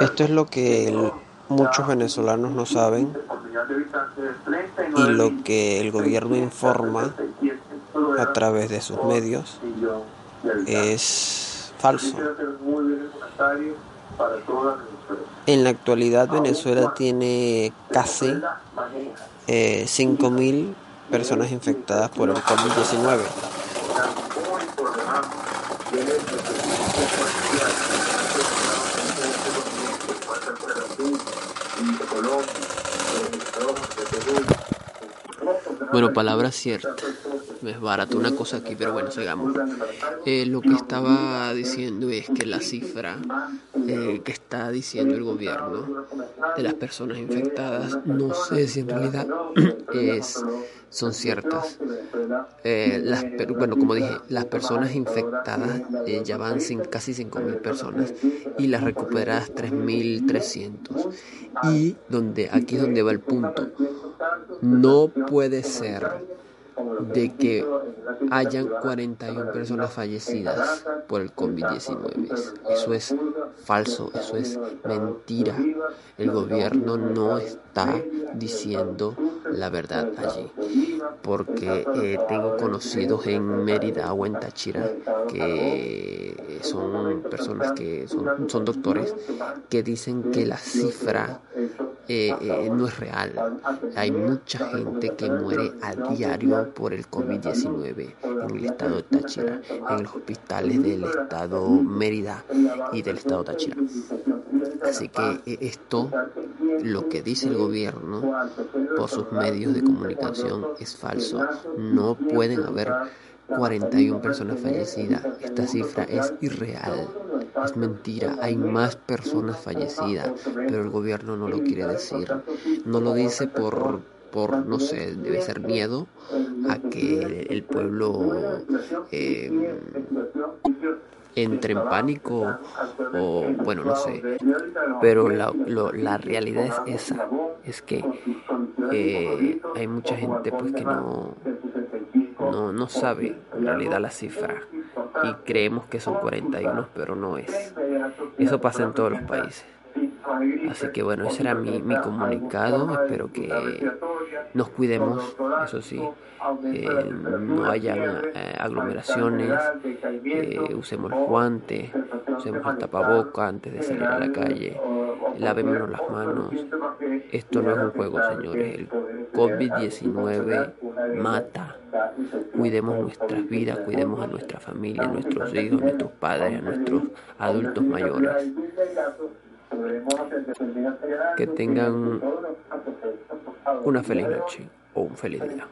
Esto es lo que muchos venezolanos no saben y lo que el gobierno informa a través de sus medios es falso. En la actualidad Venezuela tiene casi eh, 5.000 personas infectadas por el COVID-19. Thank you. Bueno, palabra cierta. Es barato una cosa aquí, pero bueno, sigamos. Eh, lo que estaba diciendo es que la cifra eh, que está diciendo el gobierno de las personas infectadas, no sé si en realidad es, son ciertas. Eh, las, bueno, como dije, las personas infectadas ya van sin, casi 5.000 personas y las recuperadas 3.300. Y donde, aquí es donde va el punto. No puede ser de que hayan 41 personas fallecidas por el COVID-19. Eso es falso, eso es mentira. El gobierno no está diciendo la verdad allí. Porque eh, tengo conocidos en Mérida o en Táchira que son personas que son, son doctores que dicen que la cifra eh, eh, no es real. Hay mucha gente que muere a diario por el COVID-19 en el estado de Táchira, en los hospitales del estado Mérida y del estado Táchira. Así que eh, esto, lo que dice el gobierno por sus medios de comunicación es falso. No pueden haber 41 personas fallecidas. Esta cifra es irreal. Es mentira, hay más personas fallecidas, pero el gobierno no lo quiere decir. No lo dice por, por no sé, debe ser miedo a que el pueblo eh, entre en pánico o bueno, no sé. Pero la, la realidad es esa, es que eh, hay mucha gente pues que no, no, no sabe en realidad la cifra y creemos que son 41, pero no es. Eso pasa en todos los países. Así que bueno, ese era mi, mi comunicado. Espero que nos cuidemos, eso sí, eh, no haya eh, aglomeraciones, eh, usemos el guante, usemos el tapaboca antes de salir a la calle, lavémonos las manos. Esto no es un juego, señores. El COVID-19 mata. Cuidemos nuestras vidas, cuidemos a nuestra familia, a nuestros hijos, a nuestros padres, a nuestros adultos mayores. Que tengan una feliz noche o un feliz día.